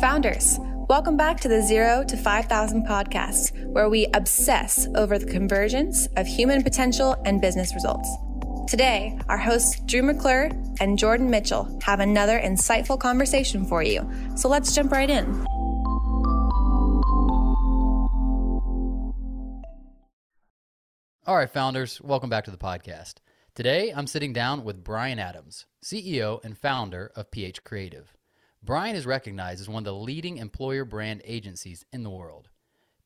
Founders, welcome back to the Zero to 5,000 podcast, where we obsess over the convergence of human potential and business results. Today, our hosts Drew McClure and Jordan Mitchell have another insightful conversation for you. So let's jump right in. All right, founders, welcome back to the podcast. Today, I'm sitting down with Bryan Adams, CEO and founder of PH Creative. Bryan is recognized as one of the leading employer brand agencies in the world.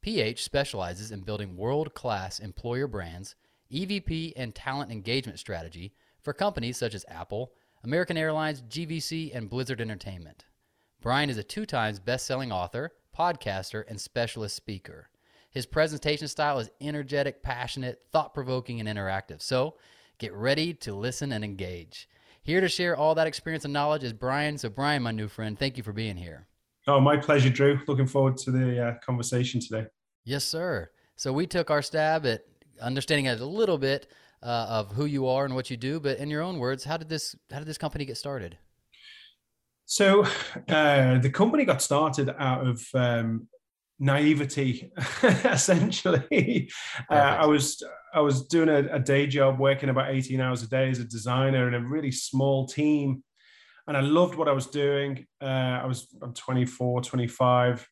PH specializes in building world class employer brands, EVP, and talent engagement strategy for companies such as Apple, American Airlines, GVC, and Blizzard Entertainment. Bryan is a two times best selling author, podcaster, and specialist speaker. His presentation style is energetic, passionate, thought provoking, and interactive. So get ready to listen and engage. Here to share all that experience and knowledge is Bryan. So, Bryan, my new friend, thank you for being here. Oh, my pleasure, Drew. Looking forward to the uh, conversation today. Yes, sir. So, we took our stab at understanding a little bit uh, of who you are and what you do. But in your own words, how did this how did this company get started? So, uh, the company got started out of um, naivety essentially. Uh, i was i was doing a, a, day job working about 18 hours a day as a designer in a really small team. And i loved what i was doing. Uh, i was i'm 24 25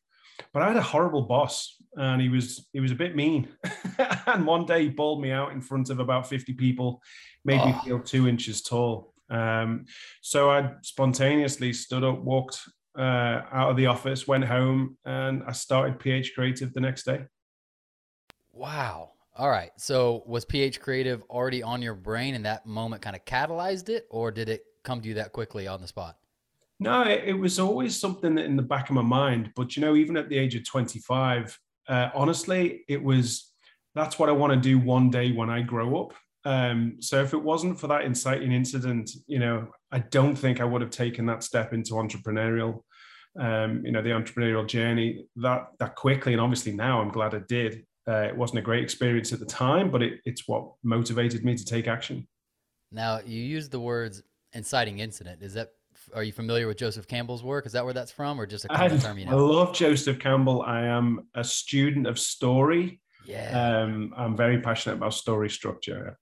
but i had a horrible boss and he was he was a bit mean. And one day he bawled me out in front of about 50 people made oh. me feel two inches tall. Um, so i spontaneously stood up walked uh, out of the office, went home, and I started PH Creative the next day. Wow. All right. So was PH Creative already on your brain and that moment kind of catalyzed it, or did it come to you that quickly on the spot? No, it, it was always something that in the back of my mind. But you know, even at the age of 25, uh, honestly, it was that's what I want to do one day when I grow up. Um, so if it wasn't for that inciting incident, you know, I don't think I would have taken that step into entrepreneurial, um, you know, the entrepreneurial journey that that quickly. And obviously now I'm glad I did. Uh, it wasn't a great experience at the time, but it, it's what motivated me to take action. Now you use the words inciting incident. Is that are you familiar with Joseph Campbell's work? Is that where that's from, or just a common term you know? I love Joseph Campbell. I am a student of story. Yeah. Um, I'm very passionate about story structure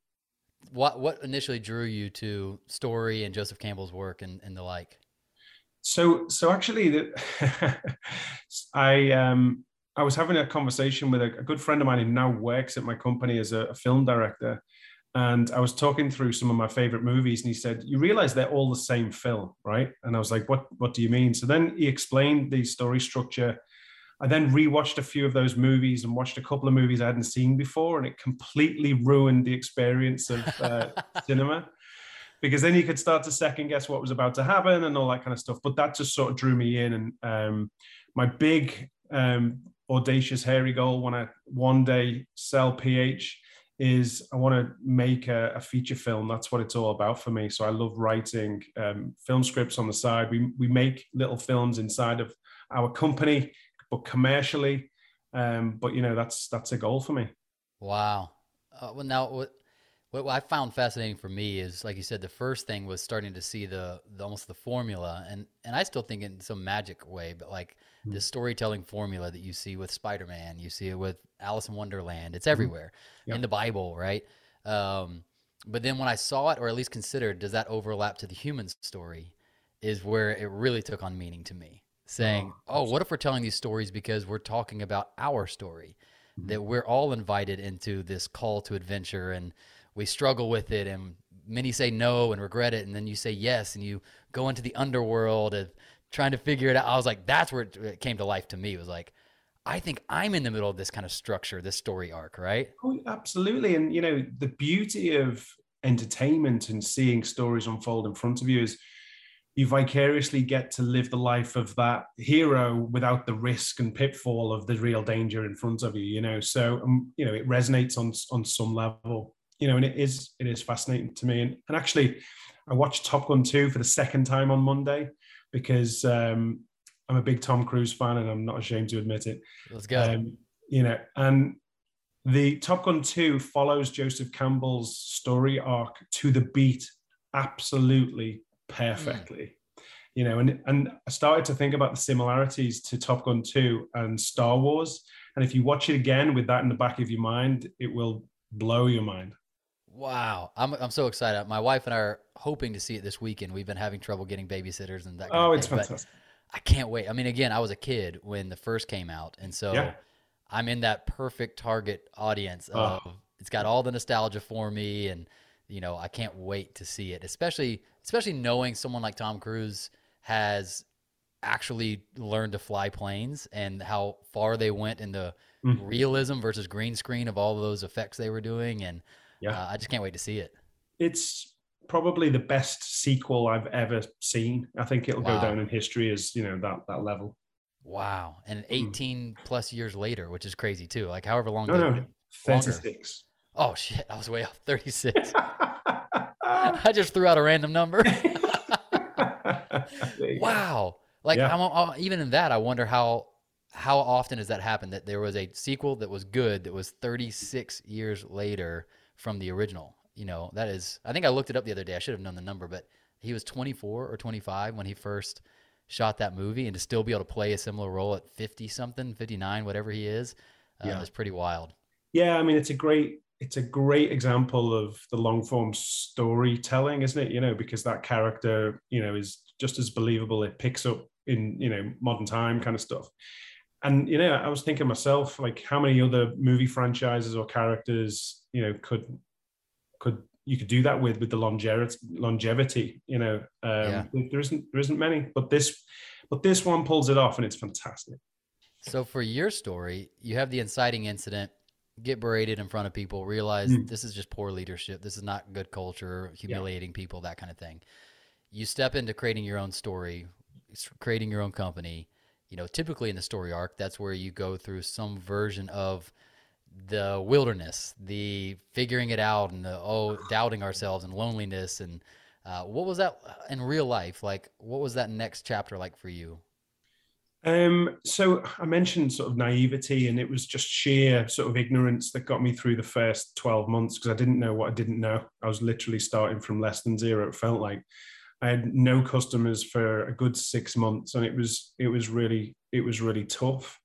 what what initially drew you to story and Joseph Campbell's work and, and the like? So so actually, the, I um I was having a conversation with a, a, good friend of mine who now works at my company as a, a film director, and I was talking through some of my favorite movies, and he said, "You realize they're all the same film, right?" And I was like, "What What do you mean?" So then he explained the story structure I then rewatched a few of those movies and watched a couple of movies I hadn't seen before, and it completely ruined the experience of uh, cinema. Because then you could start to second guess what was about to happen and all that kind of stuff. But that just sort of drew me in. And um, my big, um, audacious, hairy goal when I one day sell PH is I want to make a, a, feature film. That's what it's all about for me. So I love writing um, film scripts on the side. We we make little films inside of our company but commercially, um, but you know that's that's a goal for me. Wow. Uh, well, now what what I found fascinating for me is, like you said, the first thing was starting to see the, the almost the formula, and and I still think in some magic way, but like mm-hmm. the storytelling formula that you see with Spider Man, you see it with Alice in Wonderland. It's mm-hmm. everywhere mm-hmm. in the Bible, right? Um, but then when I saw it, or at least considered, does that overlap to the human story? Is where it really took on meaning to me saying, "Oh, oh what if we're telling these stories because we're talking about our story, mm-hmm. that we're all invited into this call to adventure and we struggle with it and many say no and regret it and then you say yes and you go into the underworld of trying to figure it out." I was like, that's where it came to life to me. It was like, I think I'm in the middle of this kind of structure, this story arc, right? Oh, absolutely. And you know, the beauty of entertainment and seeing stories unfold in front of you is you vicariously get to live the life of that hero without the risk and pitfall of the real danger in front of you you know? So um, you know it resonates on on some level you know and it is it is fascinating to me. And, and actually i watched top gun 2 for the second time on monday because um, i'm a big tom cruise fan and i'm not ashamed to admit it. Let's go. Um, you know and the top gun 2 follows joseph campbell's story arc to the beat absolutely perfectly. Mm. you know, and and I started to think about the similarities to Top Gun 2 and Star Wars. And if you watch it again with that in the back of your mind, it will blow your mind. Wow, I'm I'm so excited. My wife and I are hoping to see it this weekend. We've been having trouble getting babysitters and that. Kind oh, it's thing, fantastic! I can't wait. I mean, again, I was a kid when the first came out, and so yeah. I'm in that perfect target audience oh. of. Oh. It's got all the nostalgia for me, and you know, I can't wait to see it. Especially, especially knowing someone like Tom Cruise has actually learned to fly planes and how far they went in the mm. realism versus green screen of all of those effects they were doing, and yeah, uh, I just can't wait to see it. It's probably the best sequel I've ever seen. I think it'll wow. go down in history as you know that that level. Wow, and hmm. 18 mm. plus years later, which is crazy too. Like however long. No, no, 36. Oh shit, I was way off. 36. I just threw out a random number. wow. Like yeah. I'm, I'm, even in that, I wonder how how often has that happened that there was a sequel that was good that was 36 years later from the original. You know, that is, I think I looked it up the other day. I should have known the number, but he was 24 or 25 when he first shot that movie, and to still be able to play a similar role at 50 something, 59, whatever he is, uh, yeah. is pretty wild. Yeah, I mean, it's a great, it's a great example of the long form storytelling, isn't it? You know, because that character, you know, is just as believable. It picks up in, you know, modern time kind of stuff and you know i was thinking myself like how many other movie franchises or characters you know could could you could do that with with the longevity longevity you know um, yeah. there isn't there isn't many but this but this one pulls it off and it's fantastic so for your story you have the inciting incident get berated in front of people realize mm. this is just poor leadership this is not good culture humiliating yeah. people that kind of thing you step into creating your own story creating your own company you know, typically in the story arc, that's where you go through some version of the wilderness, the figuring it out, and the oh, doubting ourselves and loneliness. And uh, what was that in real life? Like, what was that next chapter like for you? Um, so I mentioned sort of naivety, and it was just sheer sort of ignorance that got me through the first 12 months because I didn't know what I didn't know. I was literally starting from less than zero, it felt like. I had no customers for a good six months, and it was it was really it was really tough.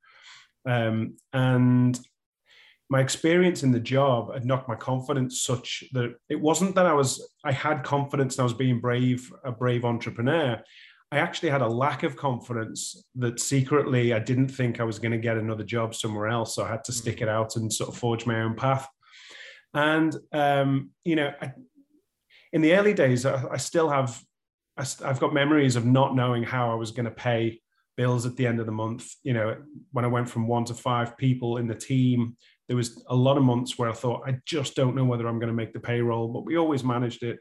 Um, and my experience in the job had knocked my confidence such that it wasn't that I was I had confidence and I was being brave, a brave entrepreneur. I actually had a lack of confidence that secretly I didn't think I was going to get another job somewhere else. So I had to stick it out and sort of forge my own path. And um, you know, I, in the early days, I, I still have I, have got memories of not knowing how I was going to pay bills at the end of the month. You know, when I went from one to five people in the team, there was a lot of months where I thought, I just don't know whether I'm going to make the payroll, but we always managed it.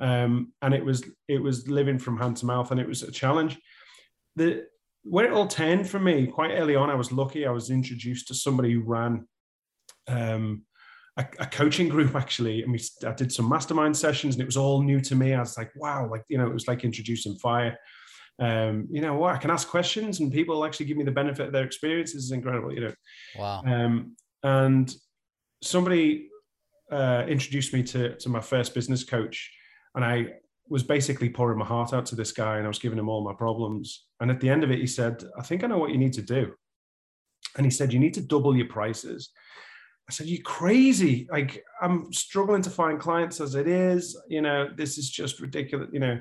Um, and it was it was living from hand to mouth, and it was a challenge. The where it all turned for me quite early on, I was lucky. I was introduced to somebody who ran um, a, a, coaching group actually, and we I did some mastermind sessions, and it was all new to me. I was like, wow, like you know, it was like introducing fire. Um, you know what? I can ask questions, and people actually give me the benefit of their experiences. is incredible, you know. Wow. Um, and somebody uh, introduced me to to my first business coach, and I was basically pouring my heart out to this guy, and I was giving him all my problems. And at the end of it, he said, "I think I know what you need to do." And he said, "You need to double your prices." I said, You're crazy? Like I'm struggling to find clients as it is. You know, this is just ridiculous. You know."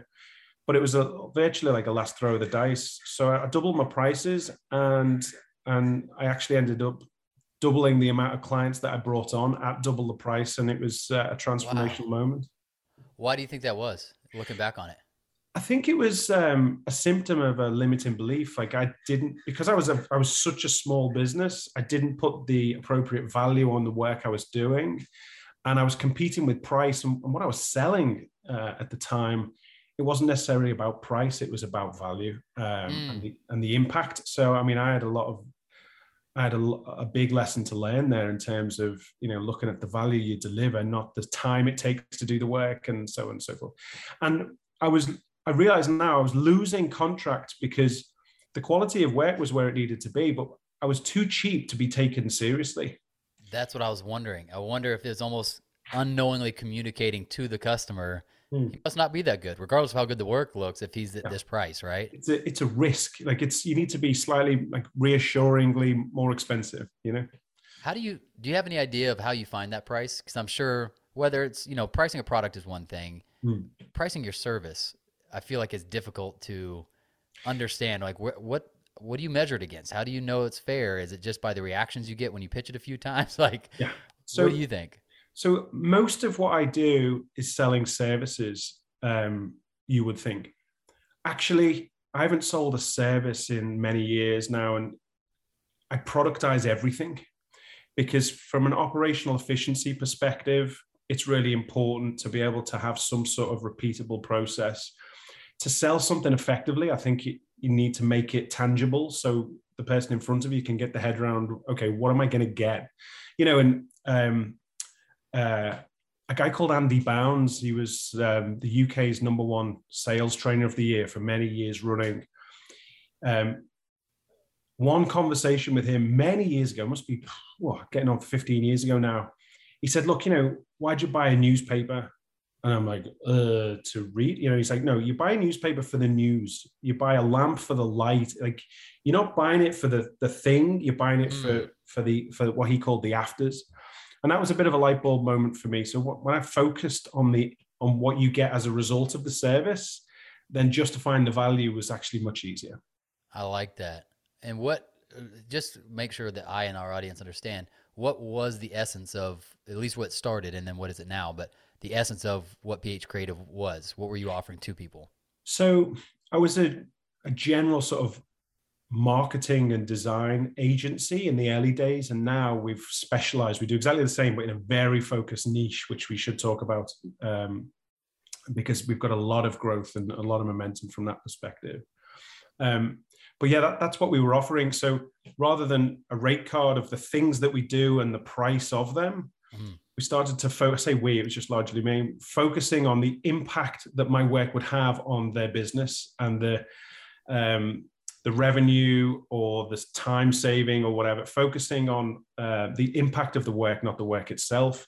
But it was a virtually like a last throw of the dice. So I doubled my prices, and and I actually ended up doubling the amount of clients that I brought on at double the price, and it was uh, a transformational wow. moment. Why do you think that was? Looking back on it. I think it was um, a symptom of a limiting belief. Like I didn't, because I was a, I was such a small business. I didn't put the appropriate value on the work I was doing, and I was competing with price and, and what I was selling uh, at the time. It wasn't necessarily about price; it was about value um, mm. and, the, and the impact. So, I mean, I had a lot of I had a, a, big lesson to learn there in terms of you know looking at the value you deliver, not the time it takes to do the work, and so on and so forth. And I was I realized now I was losing contracts because the quality of work was where it needed to be, but I was too cheap to be taken seriously. That's what I was wondering. I wonder if it's almost unknowingly communicating to the customer Hmm. He must not be that good, regardless of how good the work looks. If he's at yeah. this price, right? It's a it's a risk. Like it's you need to be slightly like reassuringly more expensive. You know. How do you do? You have any idea of how you find that price? Because I'm sure whether it's you know pricing a product is one thing, hmm. pricing your service, I feel like is difficult to understand. Like wh- what what do you measure it against? How do you know it's fair? Is it just by the reactions you get when you pitch it a few times? Like, yeah. So, what do you think? So most of what I do is selling services. Um, you would think. Actually, I haven't sold a service in many years now, and I productize everything because from an operational efficiency perspective, it's really important to be able to have some sort of repeatable process. To sell something effectively, I think you, need to make it tangible so the person in front of you can get the head around, okay, what am I going to get? You know, and um, uh, a guy called Andy Bounds. He was um, the UK's number one sales trainer of the year for many years running. Um, one conversation with him many years ago, must be oh, getting on for 15 years ago now. He said, Look, you know, why'd you buy a newspaper? And I'm like, uh, to read? You know, he's like, No, you buy a newspaper for the news. You buy a lamp for the light. Like, you're not buying it for the, the thing, you're buying it mm. for, for the for what he called the afters and that was a bit of a light bulb moment for me. So when i focused on the on what you get as a result of the service then justifying the value was actually much easier. I like that. And what uh, just make sure that i and our audience understand what was the essence of at least what started and then what is it now but the essence of what ph creative was? What were you offering to people? So i was a, a general sort of marketing and design agency in the early days and now we've specialized. We do exactly the same but in a very focused niche which we should talk about um, because we've got a lot of growth and a lot of momentum from that perspective. Um, but yeah that, that's what we were offering. So rather than a rate card of the things that we do and the price of them mm-hmm. we started to focus say we it was just largely me focusing on the impact that my work would have on their business and the um, the revenue or the time saving or whatever, focusing on uh, the impact of the work, not the work itself.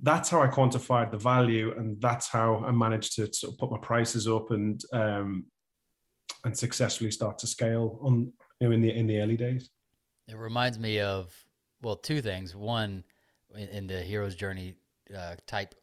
That's how I quantified the value, and that's how I managed to sort of put my prices up and um, and successfully start to scale on you know in the in the early days. It reminds me of well, two things. One, in, in the hero's journey uh, type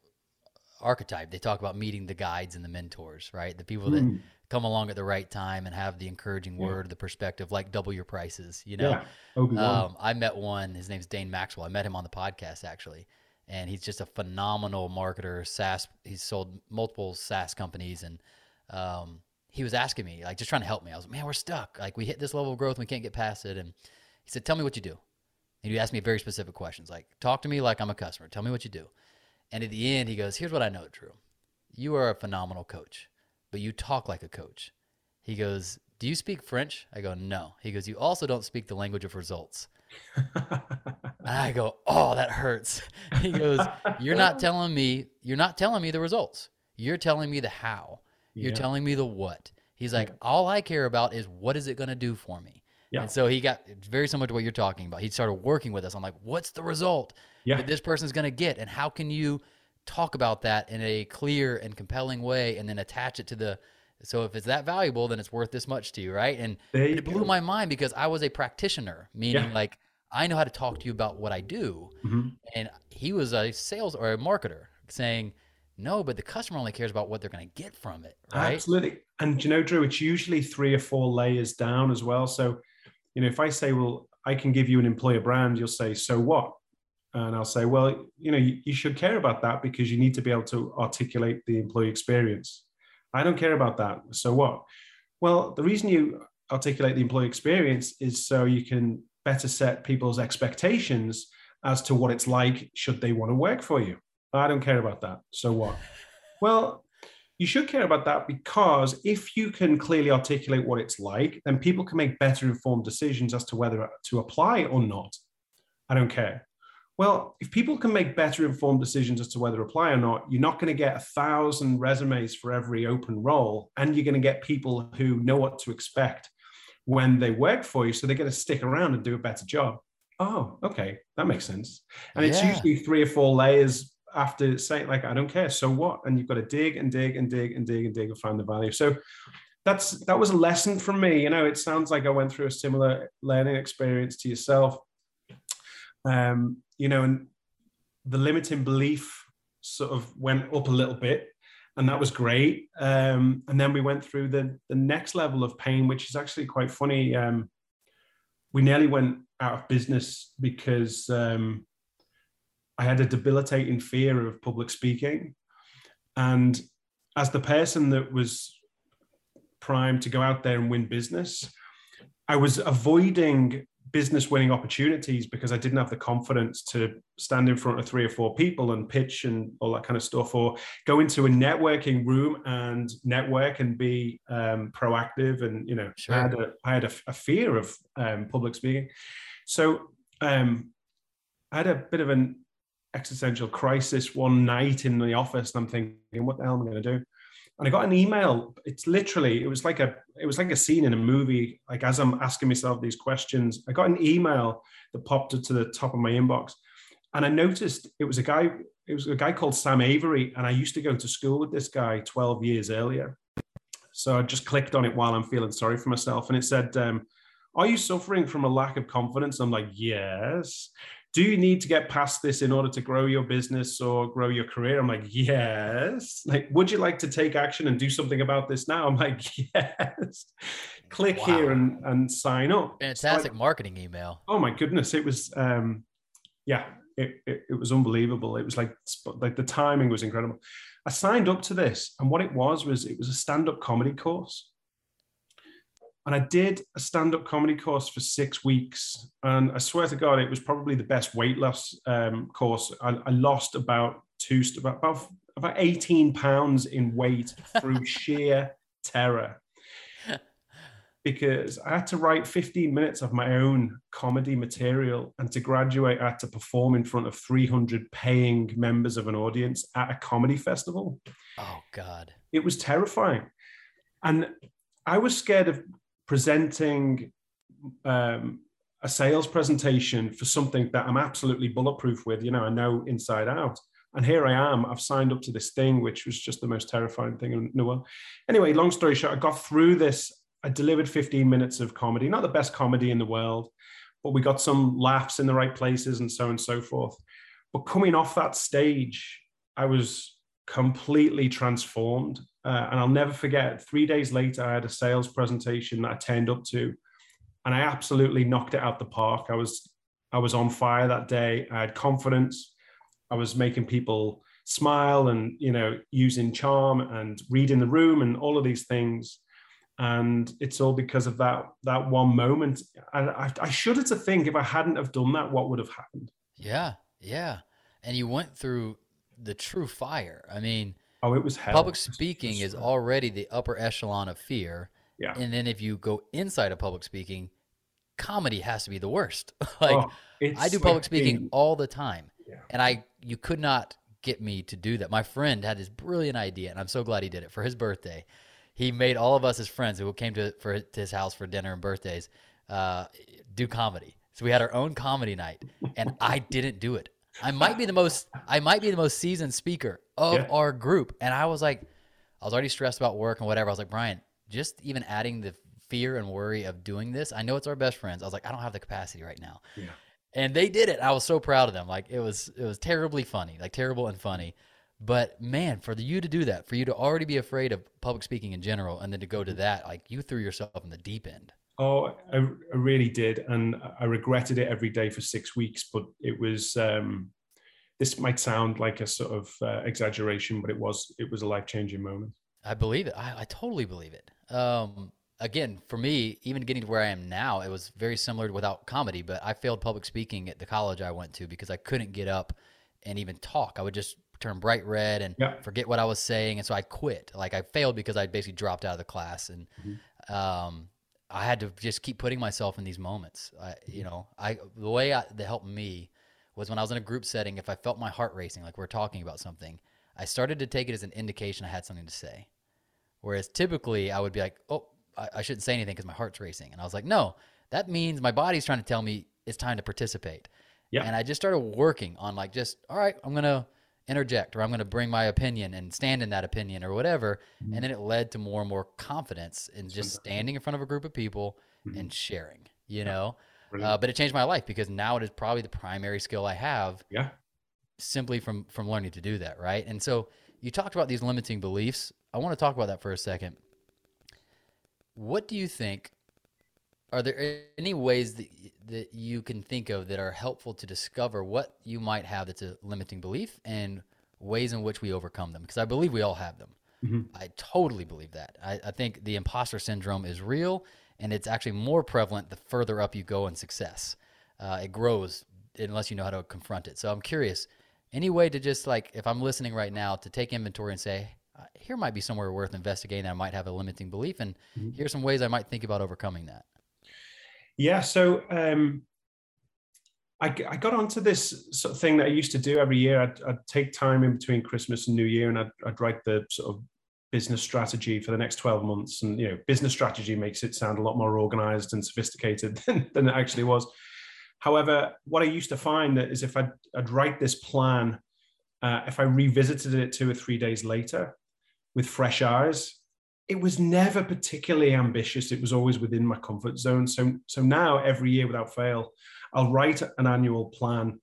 archetype, they talk about meeting the guides and the mentors, right? The people that mm come along at the right time and have the encouraging yeah. word, the perspective, like double your prices. You know, yeah. um, I met one. His name's Dane Maxwell. I met him on the podcast actually, and he's just a phenomenal marketer. SaaS. He's sold multiple SaaS companies, and um, he was asking me, like, just trying to help me. I was like, man, we're stuck. Like, we hit this level of growth, and we can't get past it. And he said, tell me what you do. And he asked me very specific questions, like, talk to me like I'm a customer. Tell me what you do. And at the end, he goes, here's what I know, Drew. You are a phenomenal coach but you talk like a coach. He goes, Do you speak French? I go, No. He goes, You also don't speak the language of results. I go, Oh, that hurts. He goes, You're not telling me, you're not telling me the results. You're telling me the how. You're yeah. telling me the what. He's like, yeah. All I care about is what is it going to do for me? Yeah. And so he got very similar to what you're talking about. He started working with us. I'm like, What's the result yeah. that this person's going to get? And how can you talk about that in a clear and compelling way and then attach it to the so if it's that valuable then it's worth this much to you right and it blew go. my mind because i was a practitioner meaning yeah. like i know how to talk to you about what i do mm-hmm. and he was a sales or a marketer saying no but the customer only cares about what they're going to get from it right absolutely and you know drew it's usually three or four layers down as well so you know if i say well i can give you an employer brand you'll say so what and I'll say, well, you know, you, you, should care about that because you need to be able to articulate the employee experience. I don't care about that. So what? Well, the reason you articulate the employee experience is so you can better set people's expectations as to what it's like should they want to work for you. I don't care about that. So what? Well, you should care about that because if you can clearly articulate what it's like, then people can make better informed decisions as to whether to apply or not. I don't care. Well, if people can make better informed decisions as to whether to apply or not, you're not going to get a thousand resumes for every open role, and you're going to get people who know what to expect when they work for you. So they're going to stick around and do a better job. Oh, okay, that makes sense. And yeah. it's usually three or four layers after saying like I don't care, so what? And you've got to dig and dig and dig and dig and dig and find the value. So that's that was a lesson from me. You know, it sounds like I went through a similar learning experience to yourself. Um, you know, and the limiting belief sort of went up a little bit, and that was great. Um, and then we went through the the next level of pain, which is actually quite funny. Um, we nearly went out of business because um, I had a debilitating fear of public speaking, and as the person that was primed to go out there and win business, I was avoiding business winning opportunities because I didn't have the confidence to stand in front of three or four people and pitch and all that kind of stuff, or go into a networking room and network and be um, proactive. And you know, sure. I had a I had a, a fear of um, public speaking, so um, I had a bit of an existential crisis one night in the office, and I'm thinking, what the hell am I going to do? And I got an email. It's literally, it was like a, it was like a scene in a movie. Like as I'm asking myself these questions, I got an email that popped to the top of my inbox, and I noticed it was a guy. It was a guy called Sam Avery, and I used to go to school with this guy 12 years earlier. So I just clicked on it while I'm feeling sorry for myself, and it said, um, "Are you suffering from a lack of confidence?" I'm like, "Yes." Do you need to get past this in order to grow your business or grow your career? I'm like, yes. Like, would you like to take action and do something about this now? I'm like, yes. Click wow. here and, and sign up. Fantastic I, marketing email. Oh my goodness. It was, um, yeah, it, it, it was unbelievable. It was like, like the timing was incredible. I signed up to this and what it was, was it was a stand-up comedy course. And I did a stand up comedy course for six weeks. And I swear to God, it was probably the best weight loss um, course. I, I, lost about two, about, about 18 pounds in weight through sheer terror. Because I had to write 15 minutes of my own comedy material. And to graduate, I had to perform in front of 300 paying members of an audience at a comedy festival. Oh, God. It was terrifying. And I was scared of presenting um, a sales presentation for something that I'm absolutely bulletproof with, you know, I know inside out. And here I am, I've signed up to this thing, which was just the most terrifying thing in the world. Anyway, long story short, I got through this. I delivered 15 minutes of comedy, not the best comedy in the world, but we got some laughs in the right places and so on and so forth. But coming off that stage, I was completely transformed. Uh, and I'll never forget, three days later, I had a sales presentation that I turned up to, and I absolutely knocked it out the park. I was, I was on fire that day. I had confidence. I was making people smile and, you know, using charm and reading the room and all of these things. And it's all because of that, that one moment. And I, I shudder to think if I hadn't have done that, what would have happened? Yeah. Yeah. And you went through the true fire. I mean, oh, it was hell. Public speaking is already the upper echelon of fear. Yeah. And then if you go inside of public speaking, comedy has to be the worst. like oh, I do public speaking all the time. Yeah. And I you could not get me to do that. My friend had this brilliant idea and I'm so glad he did it for his birthday. He made all of us his friends who came to for to his house for dinner and birthdays uh, do comedy. So we had our own comedy night and I didn't do it. I might be the most I might be the most seasoned speaker of yeah. our group. And I was like, I was already stressed about work and whatever. I was like, Brian, just even adding the fear and worry of doing this. I know it's our best friends. I was like, I don't have the capacity right now. Yeah. And they did it. I was so proud of them. Like it was it was terribly funny, like terrible and funny. But man, for you to do that, for you to already be afraid of public speaking in general, and then to go to mm-hmm. that, like you threw yourself in the deep end. Oh, I, I, really did, and I regretted it every day for six weeks. But it was um, this might sound like a sort of uh, exaggeration, but it was it was a life changing moment. I believe it. I, I totally believe it. Um, again, for me, even getting to where I am now, it was very similar without comedy. But I failed public speaking at the college I went to because I couldn't get up and even talk. I would just turn bright red and yeah. forget what I was saying, and so I quit. Like I failed because I basically dropped out of the class and. Mm-hmm. Um, I had to just keep putting myself in these moments. I, you know, I the way I, that helped me was when I was in a group setting. If I felt my heart racing, like we're talking about something, I started to take it as an indication I had something to say. Whereas typically I would be like, "Oh, I, I shouldn't say anything because my heart's racing," and I was like, "No, that means my body's trying to tell me it's time to participate." Yeah. And I just started working on like just all right, I'm gonna interject or I'm going to bring my opinion and stand in that opinion or whatever. Mhm. And then it led to more and more confidence in just standing in front of a group of people Mhm. and sharing, you know? Uh, but it changed my life because now it is probably the primary skill I have yeah. simply from from learning to do that, right? And so you talked about these limiting beliefs. I want to talk about that for a second. What do you think are there any ways that that you can think of that are helpful to discover what you might have that's a limiting belief and ways in which we overcome them? Because I believe we all have them. Mhm. I totally believe that. I, I think the imposter syndrome is real and it's actually more prevalent the further up you go in success. Uh, it grows unless you know how to confront it. So I'm curious, any way to just like, if I'm listening right now, to take inventory and say, uh, here might be somewhere worth investigating. I might have a limiting belief, and Mhm. here's some ways I might think about overcoming that. Yeah. So um, I, I got onto this sort of thing that I used to do every year. I'd, I'd take time in between Christmas and New Year, and I'd, I'd write the sort of business strategy for the next 12 months. And, you know, business strategy makes it sound a lot more organized and sophisticated than, than it actually was. However, what I used to find is if I'd, I'd write this plan, uh, if I revisited it two or three days later with fresh eyes, it was never particularly ambitious. It was always within my comfort zone. So, so now every year without fail, I'll write an annual plan,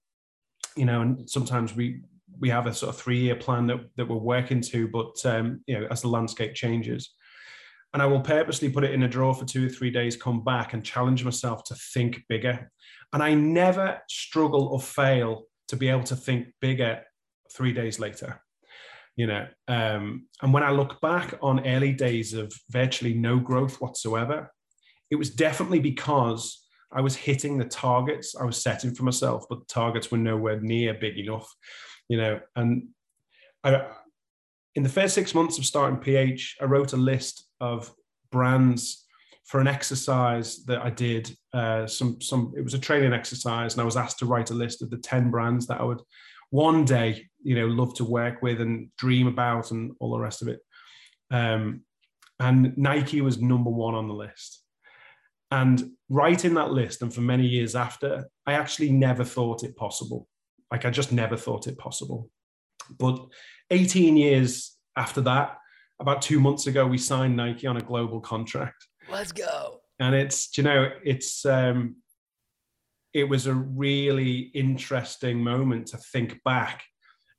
you know, and sometimes we, we have a sort of three year plan that, that we're working to, but, um, you know, as the landscape changes, and I will purposely put it in a drawer for two or three days, come back and challenge myself to think bigger. And I never struggle or fail to be able to think bigger three days later. You know, um, and when I look back on early days of virtually no growth whatsoever, it was definitely because I was hitting the targets I was setting for myself, but the targets were nowhere near big enough. You know, and I, in the first six months of starting PH, I wrote a list of brands for an exercise that I did. Uh, some some it was a training exercise, and I was asked to write a list of the ten brands that I would one day, you know, love to work with and dream about, and all the rest of it. Um, and Nike was number one on the list. And writing that list, and for many years after, I actually never thought it possible. Like I just never thought it possible. But 18 years after that, about two months ago, we signed Nike on a global contract Let's go. and it's you know it's um it was a really interesting moment to think back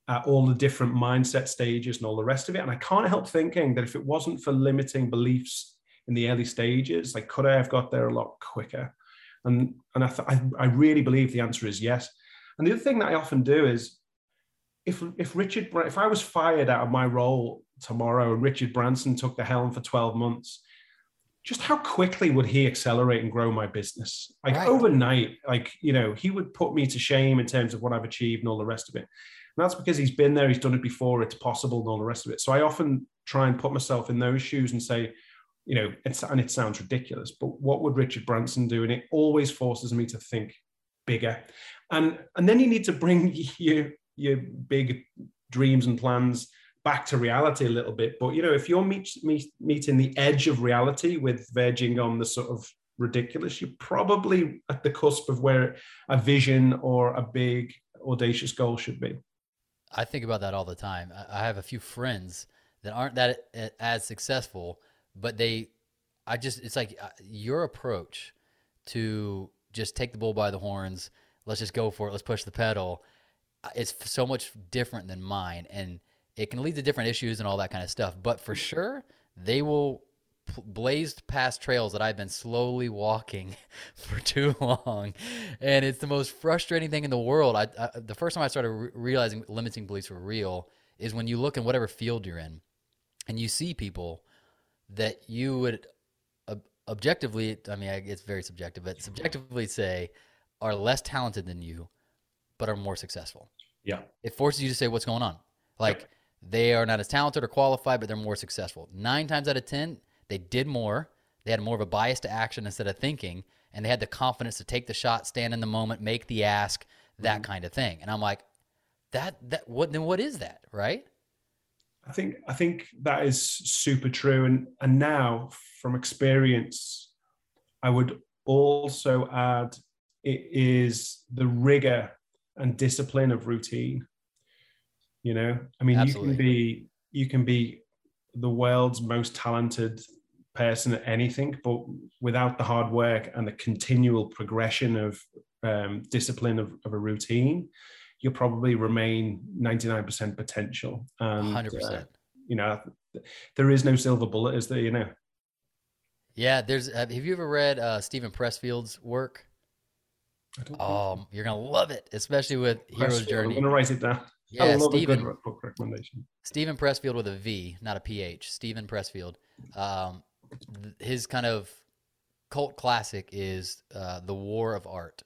at all the different mindset stages and all the rest of it. And i can't help thinking that if it wasn't for limiting beliefs in the early stages like could i have got there a lot quicker? And and i th- I, I really believe the answer is yes. And the other thing that i often do is if if richard if i was fired out of my role tomorrow and richard branson took the helm for 12 months just how quickly would he accelerate and grow my business? Like Right. overnight like you know he would put me to shame in terms of what i've achieved and all the rest of it. And that's because he's been there he's done it before it's possible and all the rest of it. So i often try and put myself in those shoes and say you know it's and it sounds ridiculous but what would richard branson do? And it always forces me to think bigger. And and then you need to bring your your big dreams and plans back to reality a little bit. But you know, if you're meet, meet, meeting the edge of reality with verging on the sort of ridiculous, you're probably at the cusp of where a vision or a big audacious goal should be. I think about that all the time. I have a few friends that aren't that as successful, but they, I just, it's like uh, your approach to just take the bull by the horns. Let's just go for it. Let's push the pedal. uh, It's so much different than mine, and it can lead to different issues and all that kind of stuff. But for sure, they will blazed past trails that I've been slowly walking for too long, and it's the most frustrating thing in the world. I, I the first time I started re- realizing limiting beliefs were real is when you look in whatever field you're in, and you see people that you would ob- objectively, I mean, it's very subjective, but subjectively say are less talented than you, but are more successful. Yeah. It forces you to say what's going on. Like they are not as talented or qualified, but they're more successful. Nine times out of 10, they did more. They had more of a bias to action instead of thinking, and they had the confidence to take the shot, stand in the moment, make the ask, that mm-hmm. kind of thing. And I'm like, that, that, what, then what is that, right? I think I think that is super true. And and now from experience, I would also add it is the rigor and discipline of routine. You know, I mean, Absolutely. you can be you can be the world's most talented person at anything, but without the hard work and the continual progression of um, discipline of, of, a routine, you'll probably remain 99% potential. And, 100%. Uh, you know, there is no silver bullet, is there? You know. Yeah, there's. Have you ever read uh, Steven Pressfield's work? Oh, you're gonna love it, especially with Hero's Journey. I'm gonna write it down. Yeah, Steven. book recommendation. Steven Pressfield with a V, not a PH. Steven Pressfield. Um, his kind of cult classic is uh, the War of Art.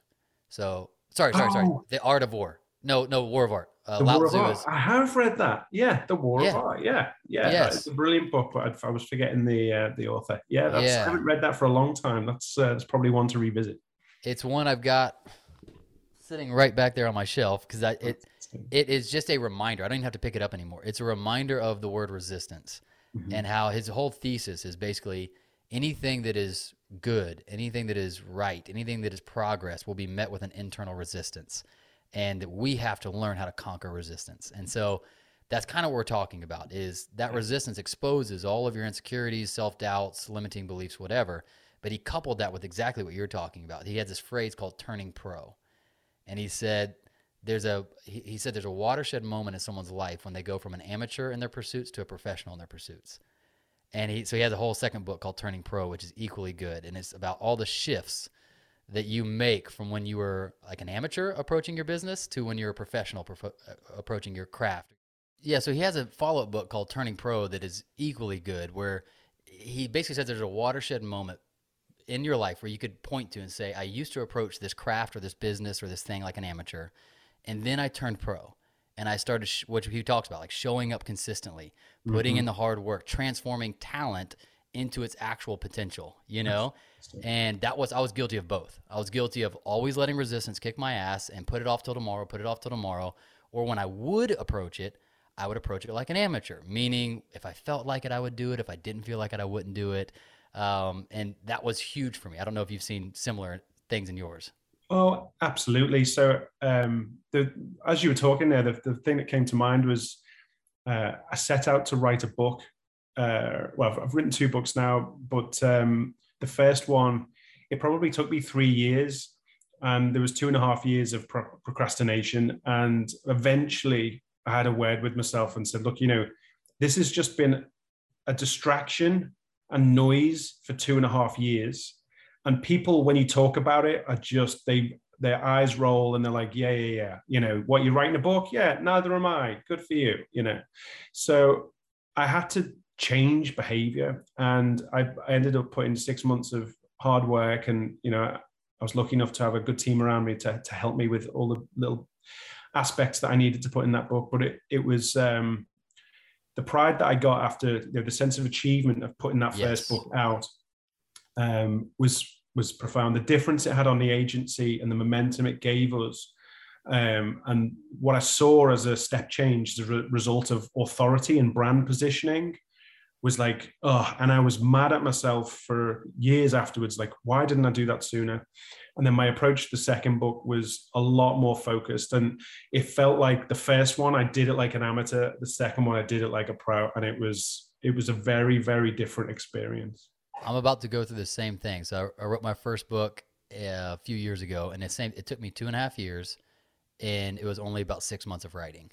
So sorry, sorry, oh. sorry. The Art of War. No, no, War of Art. Uh, the Lao War of Art. Is, I have read that. Yeah, the War yeah. of Art. Yeah, yeah. Yes. It's a brilliant book, but I, I was forgetting the uh, the author. Yeah, that's, yeah, I haven't read that for a long time. That's uh, that's probably one to revisit. It's one I've got sitting right back there on my shelf because it it is just a reminder. I don't even have to pick it up anymore. It's a reminder of the word resistance mm-hmm. and how his whole thesis is basically anything that is good, anything that is right, anything that is progress will be met with an internal resistance and we have to learn how to conquer resistance. And so that's kind of what we're talking about is that resistance exposes all of your insecurities, self-doubts, limiting beliefs, whatever. But he coupled that with exactly what you're talking about. He had this phrase called turning pro. And he said there's a he, he said there's a watershed moment in someone's life when they go from an amateur in their pursuits to a professional in their pursuits. And he so he has a whole second book called Turning Pro, which is equally good. And it's about all the shifts that you make from when you were like an amateur approaching your business to when you're a professional uh, approaching your craft. Yeah, so he has a follow up book called Turning Pro that is equally good, where he basically says there's a watershed moment in your life where you could point to and say, I used to approach this craft or this business or this thing like an amateur, and then I turned pro. And I started, sh- what he talks about, like showing up consistently, putting mm-hmm. in the hard work, transforming talent into its actual potential, you know? And that was, I was guilty of both. I was guilty of always letting resistance kick my ass and put it off till tomorrow, put it off till tomorrow. Or when I would approach it, I would approach it like an amateur, meaning if I felt like it, I would do it. If I didn't feel like it, I wouldn't do it. Um, and that was huge for me. I don't know if you've seen similar things in yours. Oh, absolutely. So, um, the, as you were talking there, the, the thing that came to mind was uh, I set out to write a book uh, well, I've, I've, written two books now, but um, the first one, it probably took me three years, and there was two and a half years of pro- procrastination, and eventually I had a word with myself and said, look, you know, this has just been a distraction and noise for two and a half years, and people, when you talk about it, are just they their eyes roll and they're like, yeah, yeah, yeah. You know, what you're writing a book? Yeah, neither am I. Good for you. You know, so I had to change behavior. And I, I ended up putting six months of hard work and, you know, I was lucky enough to have a good team around me to, to help me with all the little aspects that I needed to put in that book. But it, it was um, the pride that I got after you know, the sense of achievement of putting that yes. first book out um, was was profound. The difference it had on the agency and the momentum it gave us, um, and what I saw as a step change, the re- result of authority and brand positioning, was like, oh, and I was mad at myself for years afterwards. Like, why didn't I do that sooner? And then my approach to the second book was a lot more focused. And it felt like the first one, I did it like an amateur. The second one, I did it like a pro. And it was, it was a very, very different experience. I'm about to go through the same thing. So I, I wrote my first book uh, a few years ago, and it same. It took me two and a half years, and it was only about six months of writing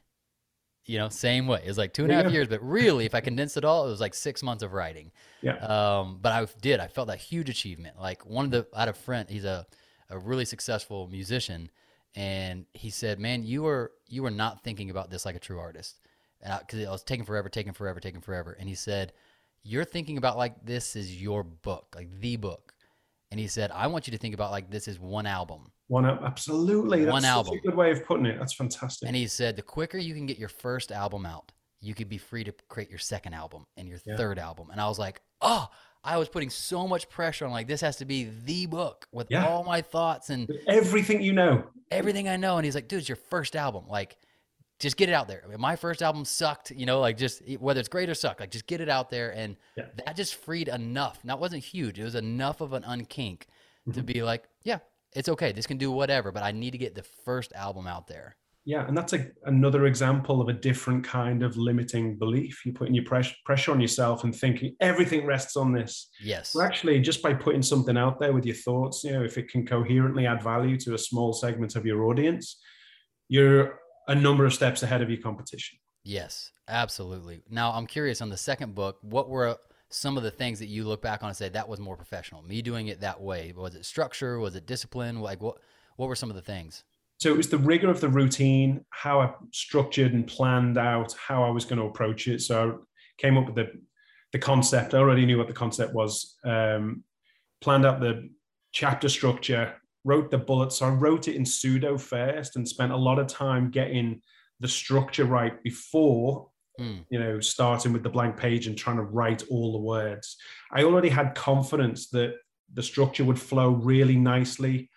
you know, same way. It was like two and a half yeah. years, but really, if I condensed it all, it was like six months of writing. Yeah. Um, but I did. I felt that huge achievement. Like one of the, I had a friend. He's a, a really successful musician, and he said, "Man, you were you were not thinking about this like a true artist." And because I, I was taking forever, taking forever, taking forever. And he said, "You're thinking about like this is your book, like the book." And he said, "I want you to think about like this is one album." One absolutely. That's one album. a good way of putting it. That's fantastic. And he said the quicker you can get your first album out, you could be free to create your second album and your yeah. third album. And I was like, oh, I was putting so much pressure on like this has to be the book with yeah. all my thoughts and everything you know. Everything I know. And he's like, dude, it's your first album. Like, just get it out there. I mean, my first album sucked, you know, like just whether it's great or suck, like just get it out there. And yeah. that just freed enough. Now it wasn't huge. It was enough of an unkink mm-hmm. to be like, yeah, it's okay. This can do whatever, but I need to get the first album out there. yeah, and that's a, another example of a different kind of limiting belief. You're putting your pressure, pressure on yourself and thinking everything rests on this. Yes. Well, actually, just by putting something out there with your thoughts, you know, if it can coherently add value to a small segment of your audience, you're a number of steps ahead of your competition. Yes, absolutely. Now, I'm curious on the second book, what were some of the things that you look back on and say that was more professional? Me doing it that way. Was it structure? Was it discipline? Like what what were some of the things? so it was the rigor of the routine, how I structured and planned out how I was going to approach it. So I came up with the the concept. I already knew what the concept was. Um, planned out the chapter structure, wrote the bullets. So I wrote it in pseudo first and spent a lot of time getting the structure right before mm. you know starting with the blank page and trying to write all the words. I already had confidence that the structure would flow really nicely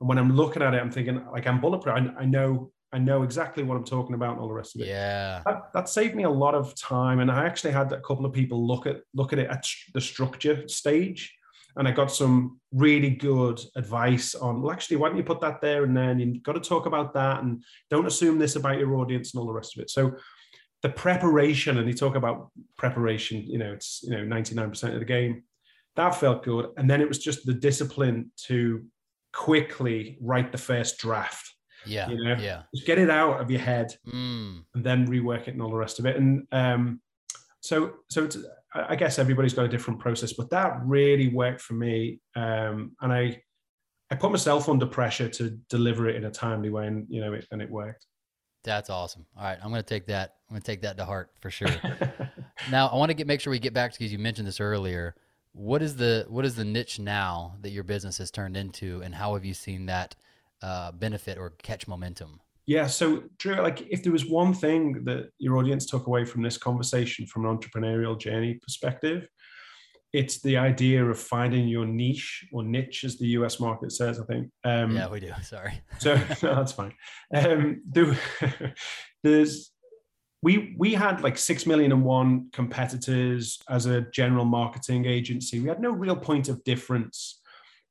and when I'm looking at it, I'm thinking like I'm bulletproof. I, I know I know exactly what I'm talking about and all the rest of it. Yeah, that, that, saved me a lot of time. And I actually had a couple of people look at look at it at the structure stage, and I got some really good advice on. Well, actually, why don't you put that there and then you've got to talk about that, and don't assume this about your audience and all the rest of it. So the preparation, and you talk about preparation. You know, it's you know 99% of the game. That felt good, and then it was just the discipline to quickly write the first draft. Yeah. You know, yeah. Just get it out of your head mm. and then rework it and all the rest of it. And um, so, so it's, I guess everybody's got a different process, but that really worked for me. Um, and I, I put myself under pressure to deliver it in a timely way, and you know, it, and it worked. That's awesome. All right, I'm going to take that. I'm going to take that to heart for sure. now, I want to get make sure we get back to because you mentioned this earlier what is the what is the niche now that your business has turned into, and how have you seen that uh, benefit or catch momentum? Yeah, so Drew, like if there was one thing that your audience took away from this conversation from an entrepreneurial journey perspective, it's the idea of finding your niche or niche, as the US market says. I think. Um, yeah, we do. Sorry. so no, that's fine. Um, there, there's we we had like six million and one competitors as a general marketing agency. We had no real point of difference.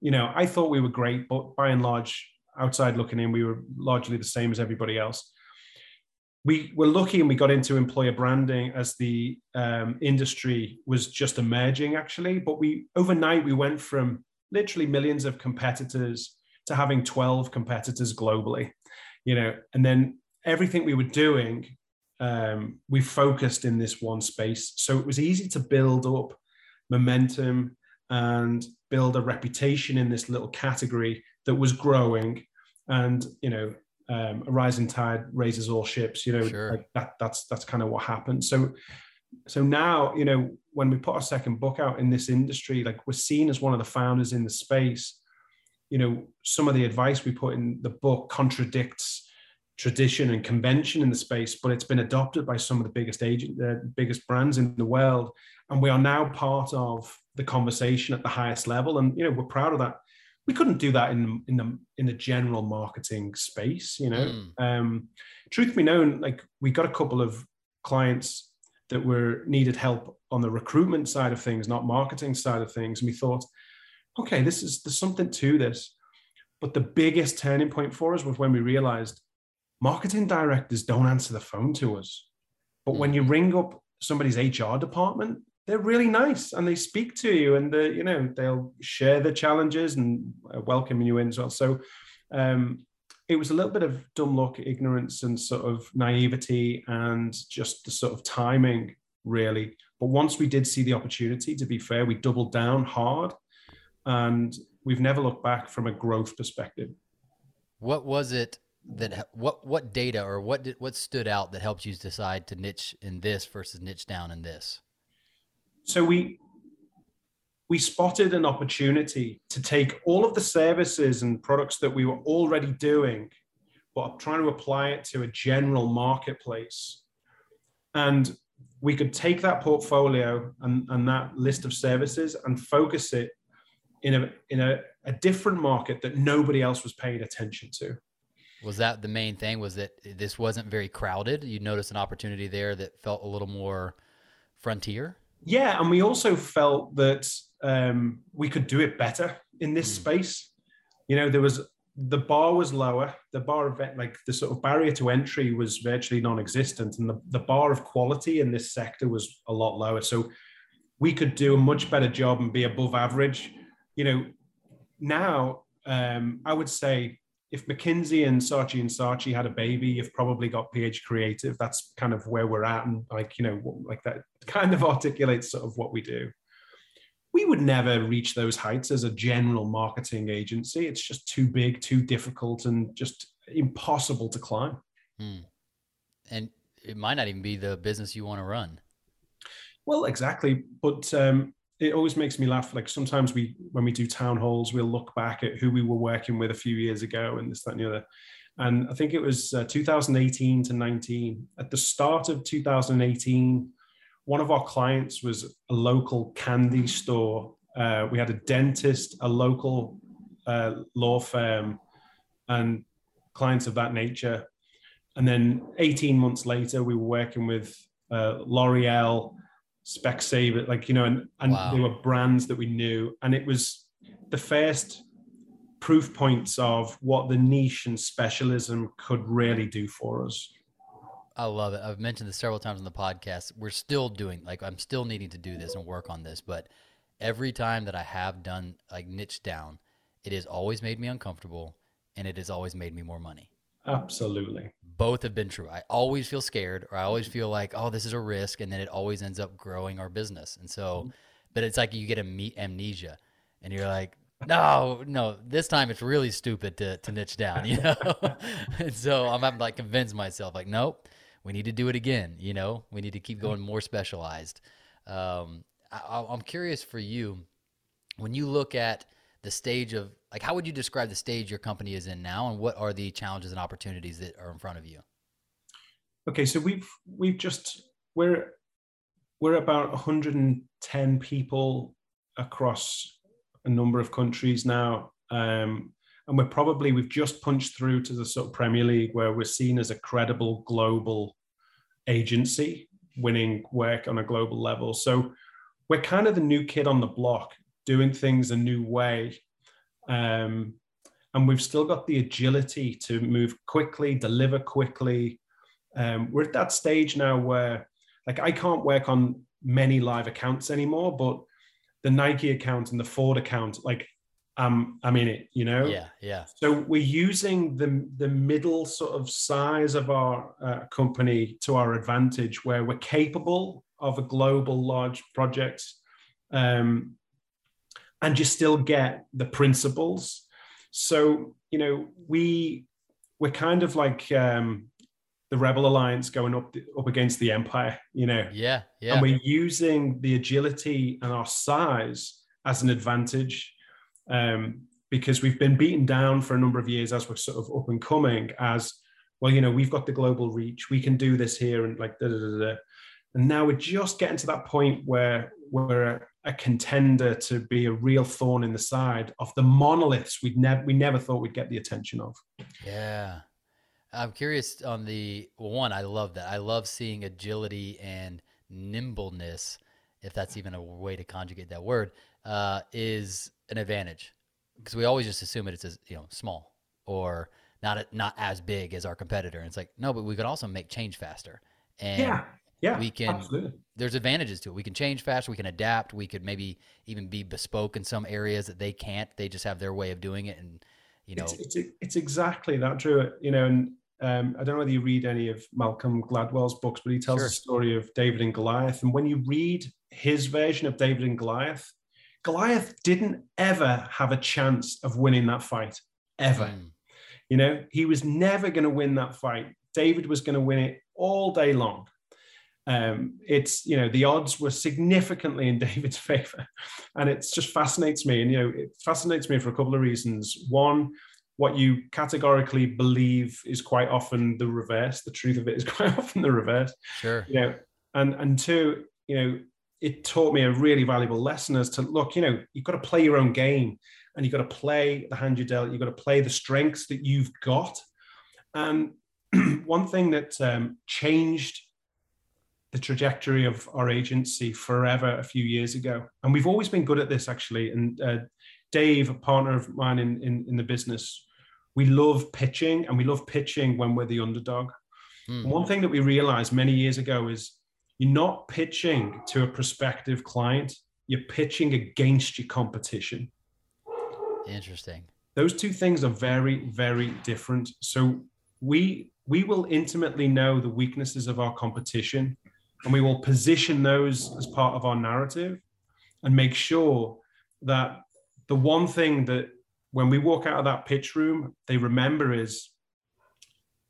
You know, I thought we were great, but by and large, outside looking in, we were largely the same as everybody else. We were lucky and we got into employer branding as the um, industry was just emerging, actually. But we overnight we went from literally millions of competitors to having 12 competitors globally, you know, and then everything we were doing um, we focused in this one space. So it was easy to build up momentum and build a reputation in this little category that was growing. And you know, um, a rising tide raises all ships. You know, sure. like that, that's that's kind of what happened. So, so now you know when we put our second book out in this industry, like we're seen as one of the founders in the space. You know, some of the advice we put in the book contradicts tradition and convention in the space, but it's been adopted by some of the biggest agent, the biggest brands in the world, and we are now part of the conversation at the highest level. And you know, we're proud of that. We couldn't do that in in the in the general marketing space. You know, mm. um, truth be known, like we got a couple of clients that were needed help on the recruitment side of things, not marketing side of things, and we thought, okay, this is there's something to this. But the biggest turning point for us was when we realized marketing directors don't answer the phone to us. But when you mm. ring up somebody's HR department, they're really nice and they speak to you and they, you know they'll share the challenges and uh, welcome you in as well. So um, it was a little bit of dumb luck, ignorance, and sort of naivety, and just the sort of timing, really. But once we did see the opportunity, to be fair, we doubled down hard, and we've never looked back from a growth perspective. What was it that what what data or what did what stood out that helped you decide to niche in this versus niche down in this? So we we spotted an opportunity to take all of the services and products that we were already doing, but trying to apply it to a general marketplace. And we could take that portfolio and, and that list of services and focus it in a in a, a different market that nobody else was paying attention to. Was that the main thing? Was that this wasn't very crowded? You noticed an opportunity there that felt a little more frontier. Yeah, and we also felt that um, we could do it better in this mm. space. You know, there was the bar was lower. The bar of like the sort of barrier to entry was virtually non-existent, and the, the bar of quality in this sector was a lot lower. So we could do a much better job and be above average. You know, now um, I would say if McKinsey and Saatchi and Saatchi had a baby, you've probably got PH Creative. That's kind of where we're at, and like you know, like that kind of articulates sort of what we do we would never reach those heights as a general marketing agency. It's just too big, too difficult, and just impossible to climb. Hmm. And it might not even be the business you want to run. Well, exactly. But um, it always makes me laugh. Like sometimes we, when we do town halls, we'll look back at who we were working with a few years ago and this, that, and the other. And I think it was uh, 2018 to 19. At the start of 2018, one of our clients was a local candy store. Uh, we had a dentist, a local uh, law firm, and clients of that nature. And then 18 months later, we were working with uh, L'Oreal, Specsavers, like, you know, and, and wow. they were brands that we knew. And it was the first proof points of what the niche and specialism could really do for us. I love it. I've mentioned this several times on the podcast. We're still doing like I'm still needing to do this and work on this, but every time that I have done like niche down, it has always made me uncomfortable and it has always made me more money. Absolutely. Both have been true. I always feel scared or I always feel like, oh, this is a risk. And then it always ends up growing our business. And so, mm-hmm. but it's like you get a meat amnesia and you're like, no, no, this time it's really stupid to, to niche down, you know? and so I'm having to like convince myself like, nope, we need to do it again. You know, we need to keep going more specialized. Um, I, I'm curious for you when you look at the stage of like how would you describe the stage your company is in now and what are the challenges and opportunities that are in front of you okay so we've we've just we're we're about 110 people across a number of countries now um, and we're probably we've just punched through to the sort of premier league where we're seen as a credible global agency winning work on a global level. So we're kind of the new kid on the block, doing things a new way. Um, and we've still got the agility to move quickly, deliver quickly. Um, we're at that stage now where, like, I can't work on many live accounts anymore, but the Nike account and the Ford account, like, I'm I'm in it, you know. Yeah, yeah. So we're using the the middle sort of size of our uh, company to our advantage, where we're capable of a global large project, um, and you still get the principles. So you know we we're kind of like um, the Rebel Alliance going up up against the Empire, you know. Yeah, yeah. And we're using the agility and our size as an advantage um, because we've been beaten down for a number of years as we're sort of up and coming as well you know we've got the global reach we can do this here and like da, da, da, da. and now we're just getting to that point where we're a contender to be a real thorn in the side of the monoliths we'd never we never thought we'd get the attention of. Yeah. I'm curious on the well, one i love that. I love seeing agility and nimbleness if that's even a way to conjugate that word uh, is an advantage. Because we always just assume it it's as you know small or not not as big as our competitor. And it's like no, but we could also make change faster. And yeah, yeah, we can. Absolutely. There's advantages to it. We can change faster. We can adapt. We could maybe even be bespoke in some areas that they can't. They just have their way of doing it, and you know, it's it's, it's exactly that, Drew. You know, and um, I don't know whether you read any of Malcolm Gladwell's books, but he tells sure. the story of David and Goliath. And when you read his version of David and Goliath, Goliath didn't ever have a chance of winning that fight, ever. Mm. You know, he was never going to win that fight. David was going to win it all day long. Um, it's you know the odds were significantly in David's favor, and it just fascinates me. And you know it fascinates me for a couple of reasons. One, what you categorically believe is quite often the reverse. The truth of it is quite often the reverse. Sure. You know, and and two, you know, it taught me a really valuable lesson as to look, you know, you've got to play your own game and you've got to play the hand you dealt, you've got to play the strengths that you've got. And one thing that um, changed the trajectory of our agency forever a few years ago, and we've always been good at this actually. And uh, Dave, a partner of mine in, in, in the business, we love pitching and we love pitching when we're the underdog. Mm. One thing that we realized many years ago is you're not pitching to a prospective client, you're pitching against your competition. Interesting. Those two things are very, very different. So we we will intimately know the weaknesses of our competition and we will position those as part of our narrative and make sure that the one thing that when we walk out of that pitch room they remember is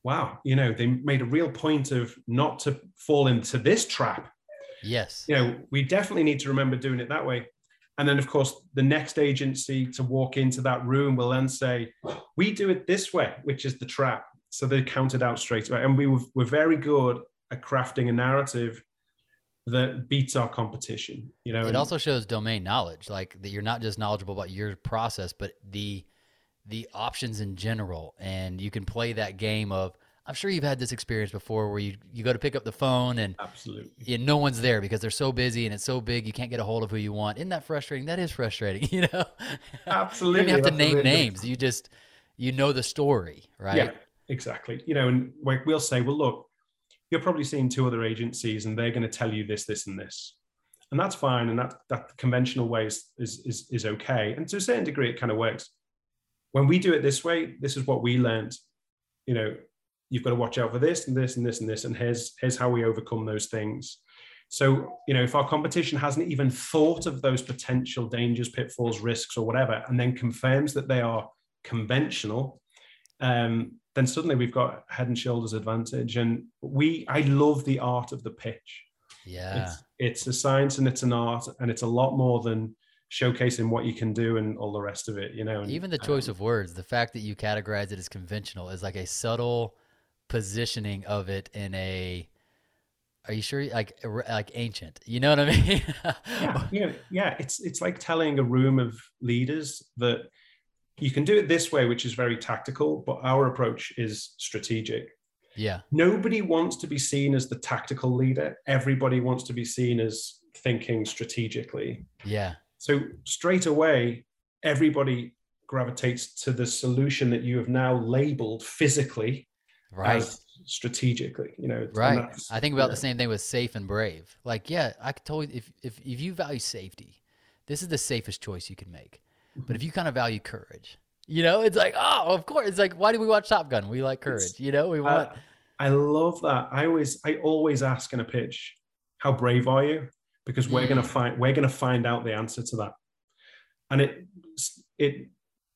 wow you know they made a real point of not to fall into this trap. Yes. You know we definitely need to remember doing it that way. And then of course the next agency to walk into that room will then say we do it this way which is the trap. So they counted out straight away. And we were, were very good at crafting a narrative that beats our competition you know it also shows domain knowledge like that you're not just knowledgeable about your process but the the options in general. And you can play that game of i'm sure you've had this experience before where you, you go to pick up the phone and absolutely. you, no one's there because they're so busy and it's so big you can't get a hold of who you want. Isn't that frustrating? That is frustrating you know? Absolutely you don't have to name names. You just you know the story right? Yeah exactly. You know and we'll say well look you're probably seeing two other agencies and they're going to tell you this, this, and this. And that's fine. And that, that conventional way is, is, is, is okay. And to a certain degree, it kind of works. When we do it this way, this is what we learned. You know, you've got to watch out for this and this and this and this. And here's, here's how we overcome those things. So, you know, if our competition hasn't even thought of those potential dangers, pitfalls, risks, or whatever, and then confirms that they are conventional, um, then suddenly we've got head and shoulders advantage. And we, I love the art of the pitch. Yeah. It's, it's a science and it's an art, and it's a lot more than showcasing what you can do and all the rest of it, you know. And, Even the choice um, of words, the fact that you categorize it as conventional is like a subtle positioning of it in a are you sure like like ancient you know what i mean yeah, yeah yeah it's it's like telling a room of leaders that you can do it this way, which is very tactical, but our approach is strategic. Yeah. Nobody wants to be seen as the tactical leader. Everybody wants to be seen as thinking strategically. Yeah. So straight away, everybody gravitates to the solution that you have now labeled physically right. as strategically, you know. Right. I think about the same thing with safe and brave. Like, yeah, I could totally if if if you value safety, this is the safest choice you can make. But if you kind of value courage, you know, it's like, oh, of course. It's like, why do we watch Top Gun? We like courage. It's, you know, we want. I, I love that. I always, I always ask in a pitch, how brave are you? Because we're mm. gonna find, we're gonna find out the answer to that. And it, it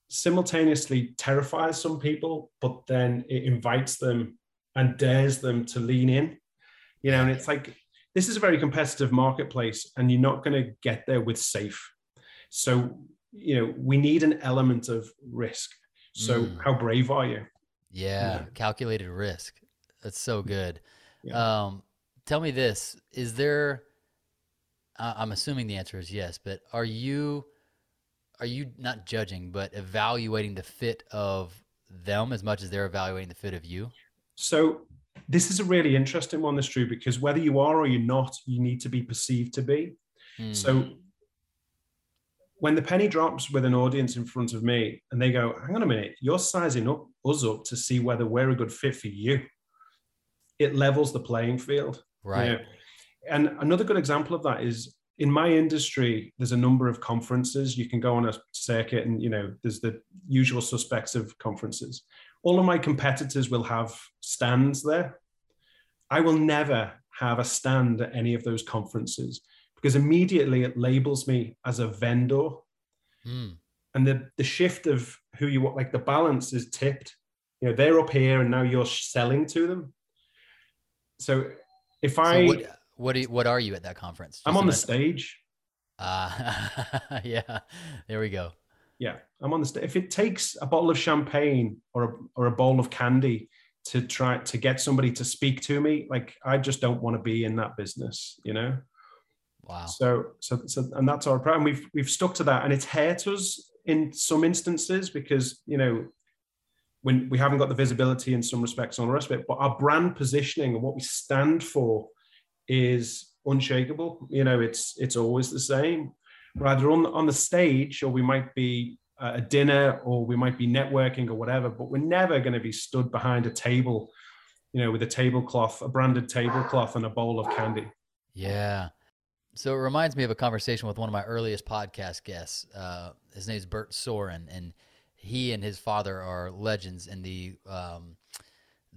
simultaneously terrifies some people, but then it invites them and dares them to lean in. You know, and it's like this is a very competitive marketplace, and you're not going to get there with safe. So you know we need an element of risk. So mm. how brave are you? Yeah, yeah, calculated risk. That's so good. Yeah. um tell me this is there i'm assuming the answer is yes but are you are you not judging but evaluating the fit of them as much as they're evaluating the fit of you? So this is a really interesting one this true because whether you are or you're not you need to be perceived to be. Mm. so when the penny drops with an audience in front of me and they go, hang on a minute, you're sizing up us up to see whether we're a good fit for you. It levels the playing field. Right. You know? And another good example of that is in my industry, there's a number of conferences. You can go on a circuit and, you know, there's the usual suspects of conferences. All of my competitors will have stands there. I will never have a stand at any of those conferences because immediately it labels me as a vendor. Mm. And the, the shift of who you want, like the balance is tipped. You know, they're up here and now you're selling to them. So if so I. What, what, are you, what are you at that conference? Just I'm on the stage. Uh, yeah, there we go. Yeah, I'm on the stage. If it takes a bottle of champagne or a, or a bowl of candy to try to get somebody to speak to me, like I just don't want to be in that business, you know? Wow. So, so, so, and that's our problem. We've we've stuck to that, and it's hurt us in some instances because you know when we haven't got the visibility in some respects on the rest of it, but our brand positioning and what we stand for is unshakable. You know, it's it's always the same. Rather on on the stage, or we might be a dinner or we might be networking or whatever, but we're never going to be stood behind a table, you know, with a tablecloth, a branded tablecloth and a bowl of candy. Yeah. So it reminds me of a conversation with one of my earliest podcast guests. Uh, his name is Bert Sorin, and he and his father are legends in the um,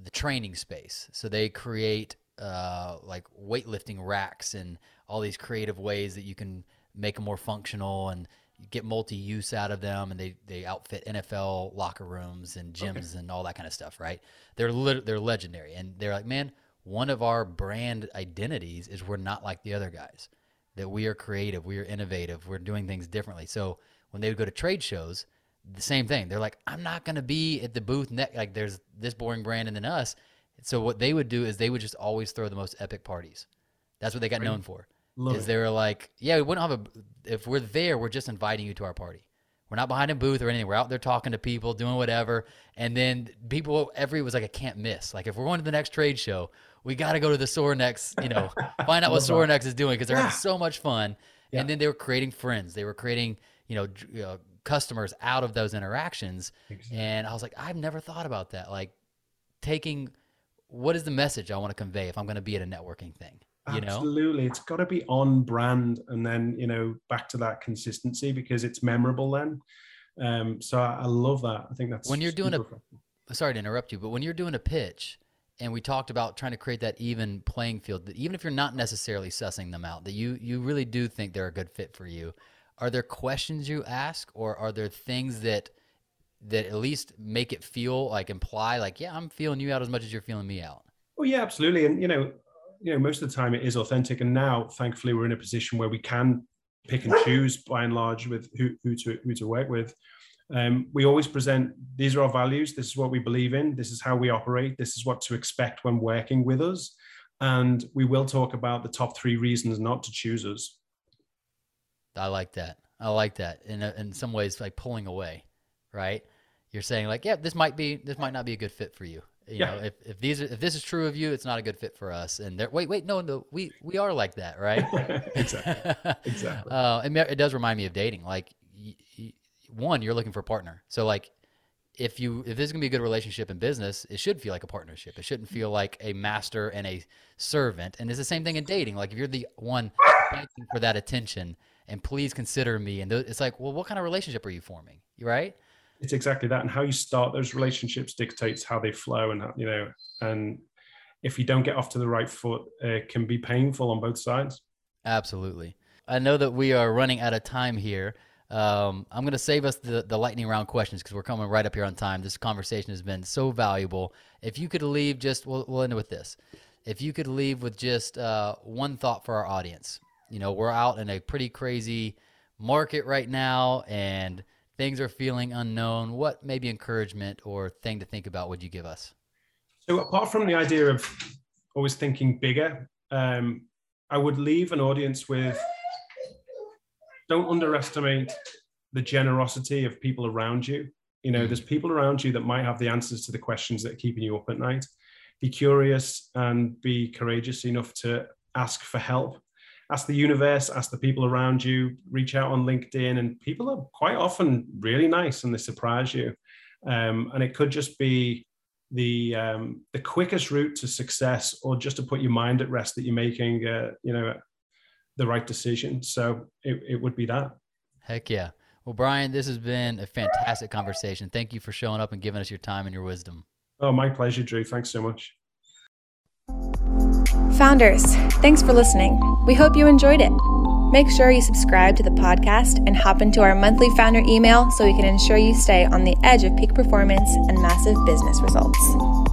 the training space. So they create uh, like weightlifting racks and all these creative ways that you can make them more functional and get multi-use out of them and they they outfit NFL locker rooms and gyms okay. and all that kind of stuff right they're lit- they're legendary and they're like man one of our brand identities is we're not like the other guys that we are creative we are innovative we're doing things differently so when they would go to trade shows the same thing they're like I'm not going to be at the booth ne- like there's this boring brand and then us so what they would do is they would just always throw the most epic parties that's what they got known for Love is it. they were like, yeah, we wouldn't have a. If we're there, we're just inviting you to our party. We're not behind a booth or anything. We're out there talking to people, doing whatever. And then people, every was like a can't miss. Like if we're going to the next trade show, we got to go to the Sorinex, you know, find out what Sorinex is doing because they're having so much fun. Yeah. And then they were creating friends. They were creating, you know, you know, customers out of those interactions. Exactly. And I was like, I've never thought about that. Like taking, what is the message I want to convey if I'm going to be at a networking thing? you know absolutely it's got to be on brand and then you know back to that consistency because it's memorable then um so i, I love that i think that's when you're doing a sorry to interrupt you but when you're doing a pitch and we talked about trying to create that even playing field that even if you're not necessarily sussing them out that you you really do think they're a good fit for you. Are there questions you ask or are there things that that at least make it feel like imply like yeah i'm feeling you out as much as you're feeling me out Oh yeah absolutely. And you know you know most of the time it is authentic. And now thankfully we're in a position where we can pick and choose by and large with who, who to who to work with um, we always present these are our values. This is what we believe in. This is how we operate. This is what to expect when working with us. And we will talk about the top three reasons not to choose us. I like that. I like that. In, a, in some ways like pulling away right? You're saying like yeah this might be this might not be a good fit for you. You yeah. know if, if these are, if this is true of you it's not a good fit for us. And they're wait wait no no we we are like that right? Exactly. Exactly. Uh, it, it does remind me of dating. Like one you're looking for a partner. So like if you if this is gonna be a good relationship in business it should feel like a partnership. It shouldn't feel like a master and a servant. And it's the same thing in dating. Like if you're the one for that attention and please consider me and th- it's like well what kind of relationship are you forming? You right? It's exactly that. And how you start those relationships dictates how they flow and how, you know and if you don't get off to the right foot it can be painful on both sides. Absolutely. I know that we are running out of time here um, i'm going to save us the, the lightning round questions because we're coming right up here on time. This conversation has been so valuable. If you could leave just we'll, we'll end with this. If you could leave with just uh, one thought for our audience. You know we're out in a pretty crazy market right now and things are feeling unknown, what maybe encouragement or thing to think about would you give us? So, apart from the idea of always thinking bigger, um, I would leave an audience with don't underestimate the generosity of people around you. You know, mm. there's people around you that might have the answers to the questions that are keeping you up at night. Be curious and be courageous enough to ask for help ask the universe, ask the people around you, reach out on LinkedIn, and people are quite often really nice and they surprise you. Um, and it could just be the um, the quickest route to success, or just to put your mind at rest that you're making, uh, you know, the right decision. So it, it would be that. Heck yeah. Well, Bryan, this has been a fantastic conversation. Thank you for showing up and giving us your time and your wisdom. Oh, my pleasure, Drew. Thanks so much. Founders, thanks for listening. We hope you enjoyed it. Make sure you subscribe to the podcast and hop into our monthly founder email so we can ensure you stay on the edge of peak performance and massive business results.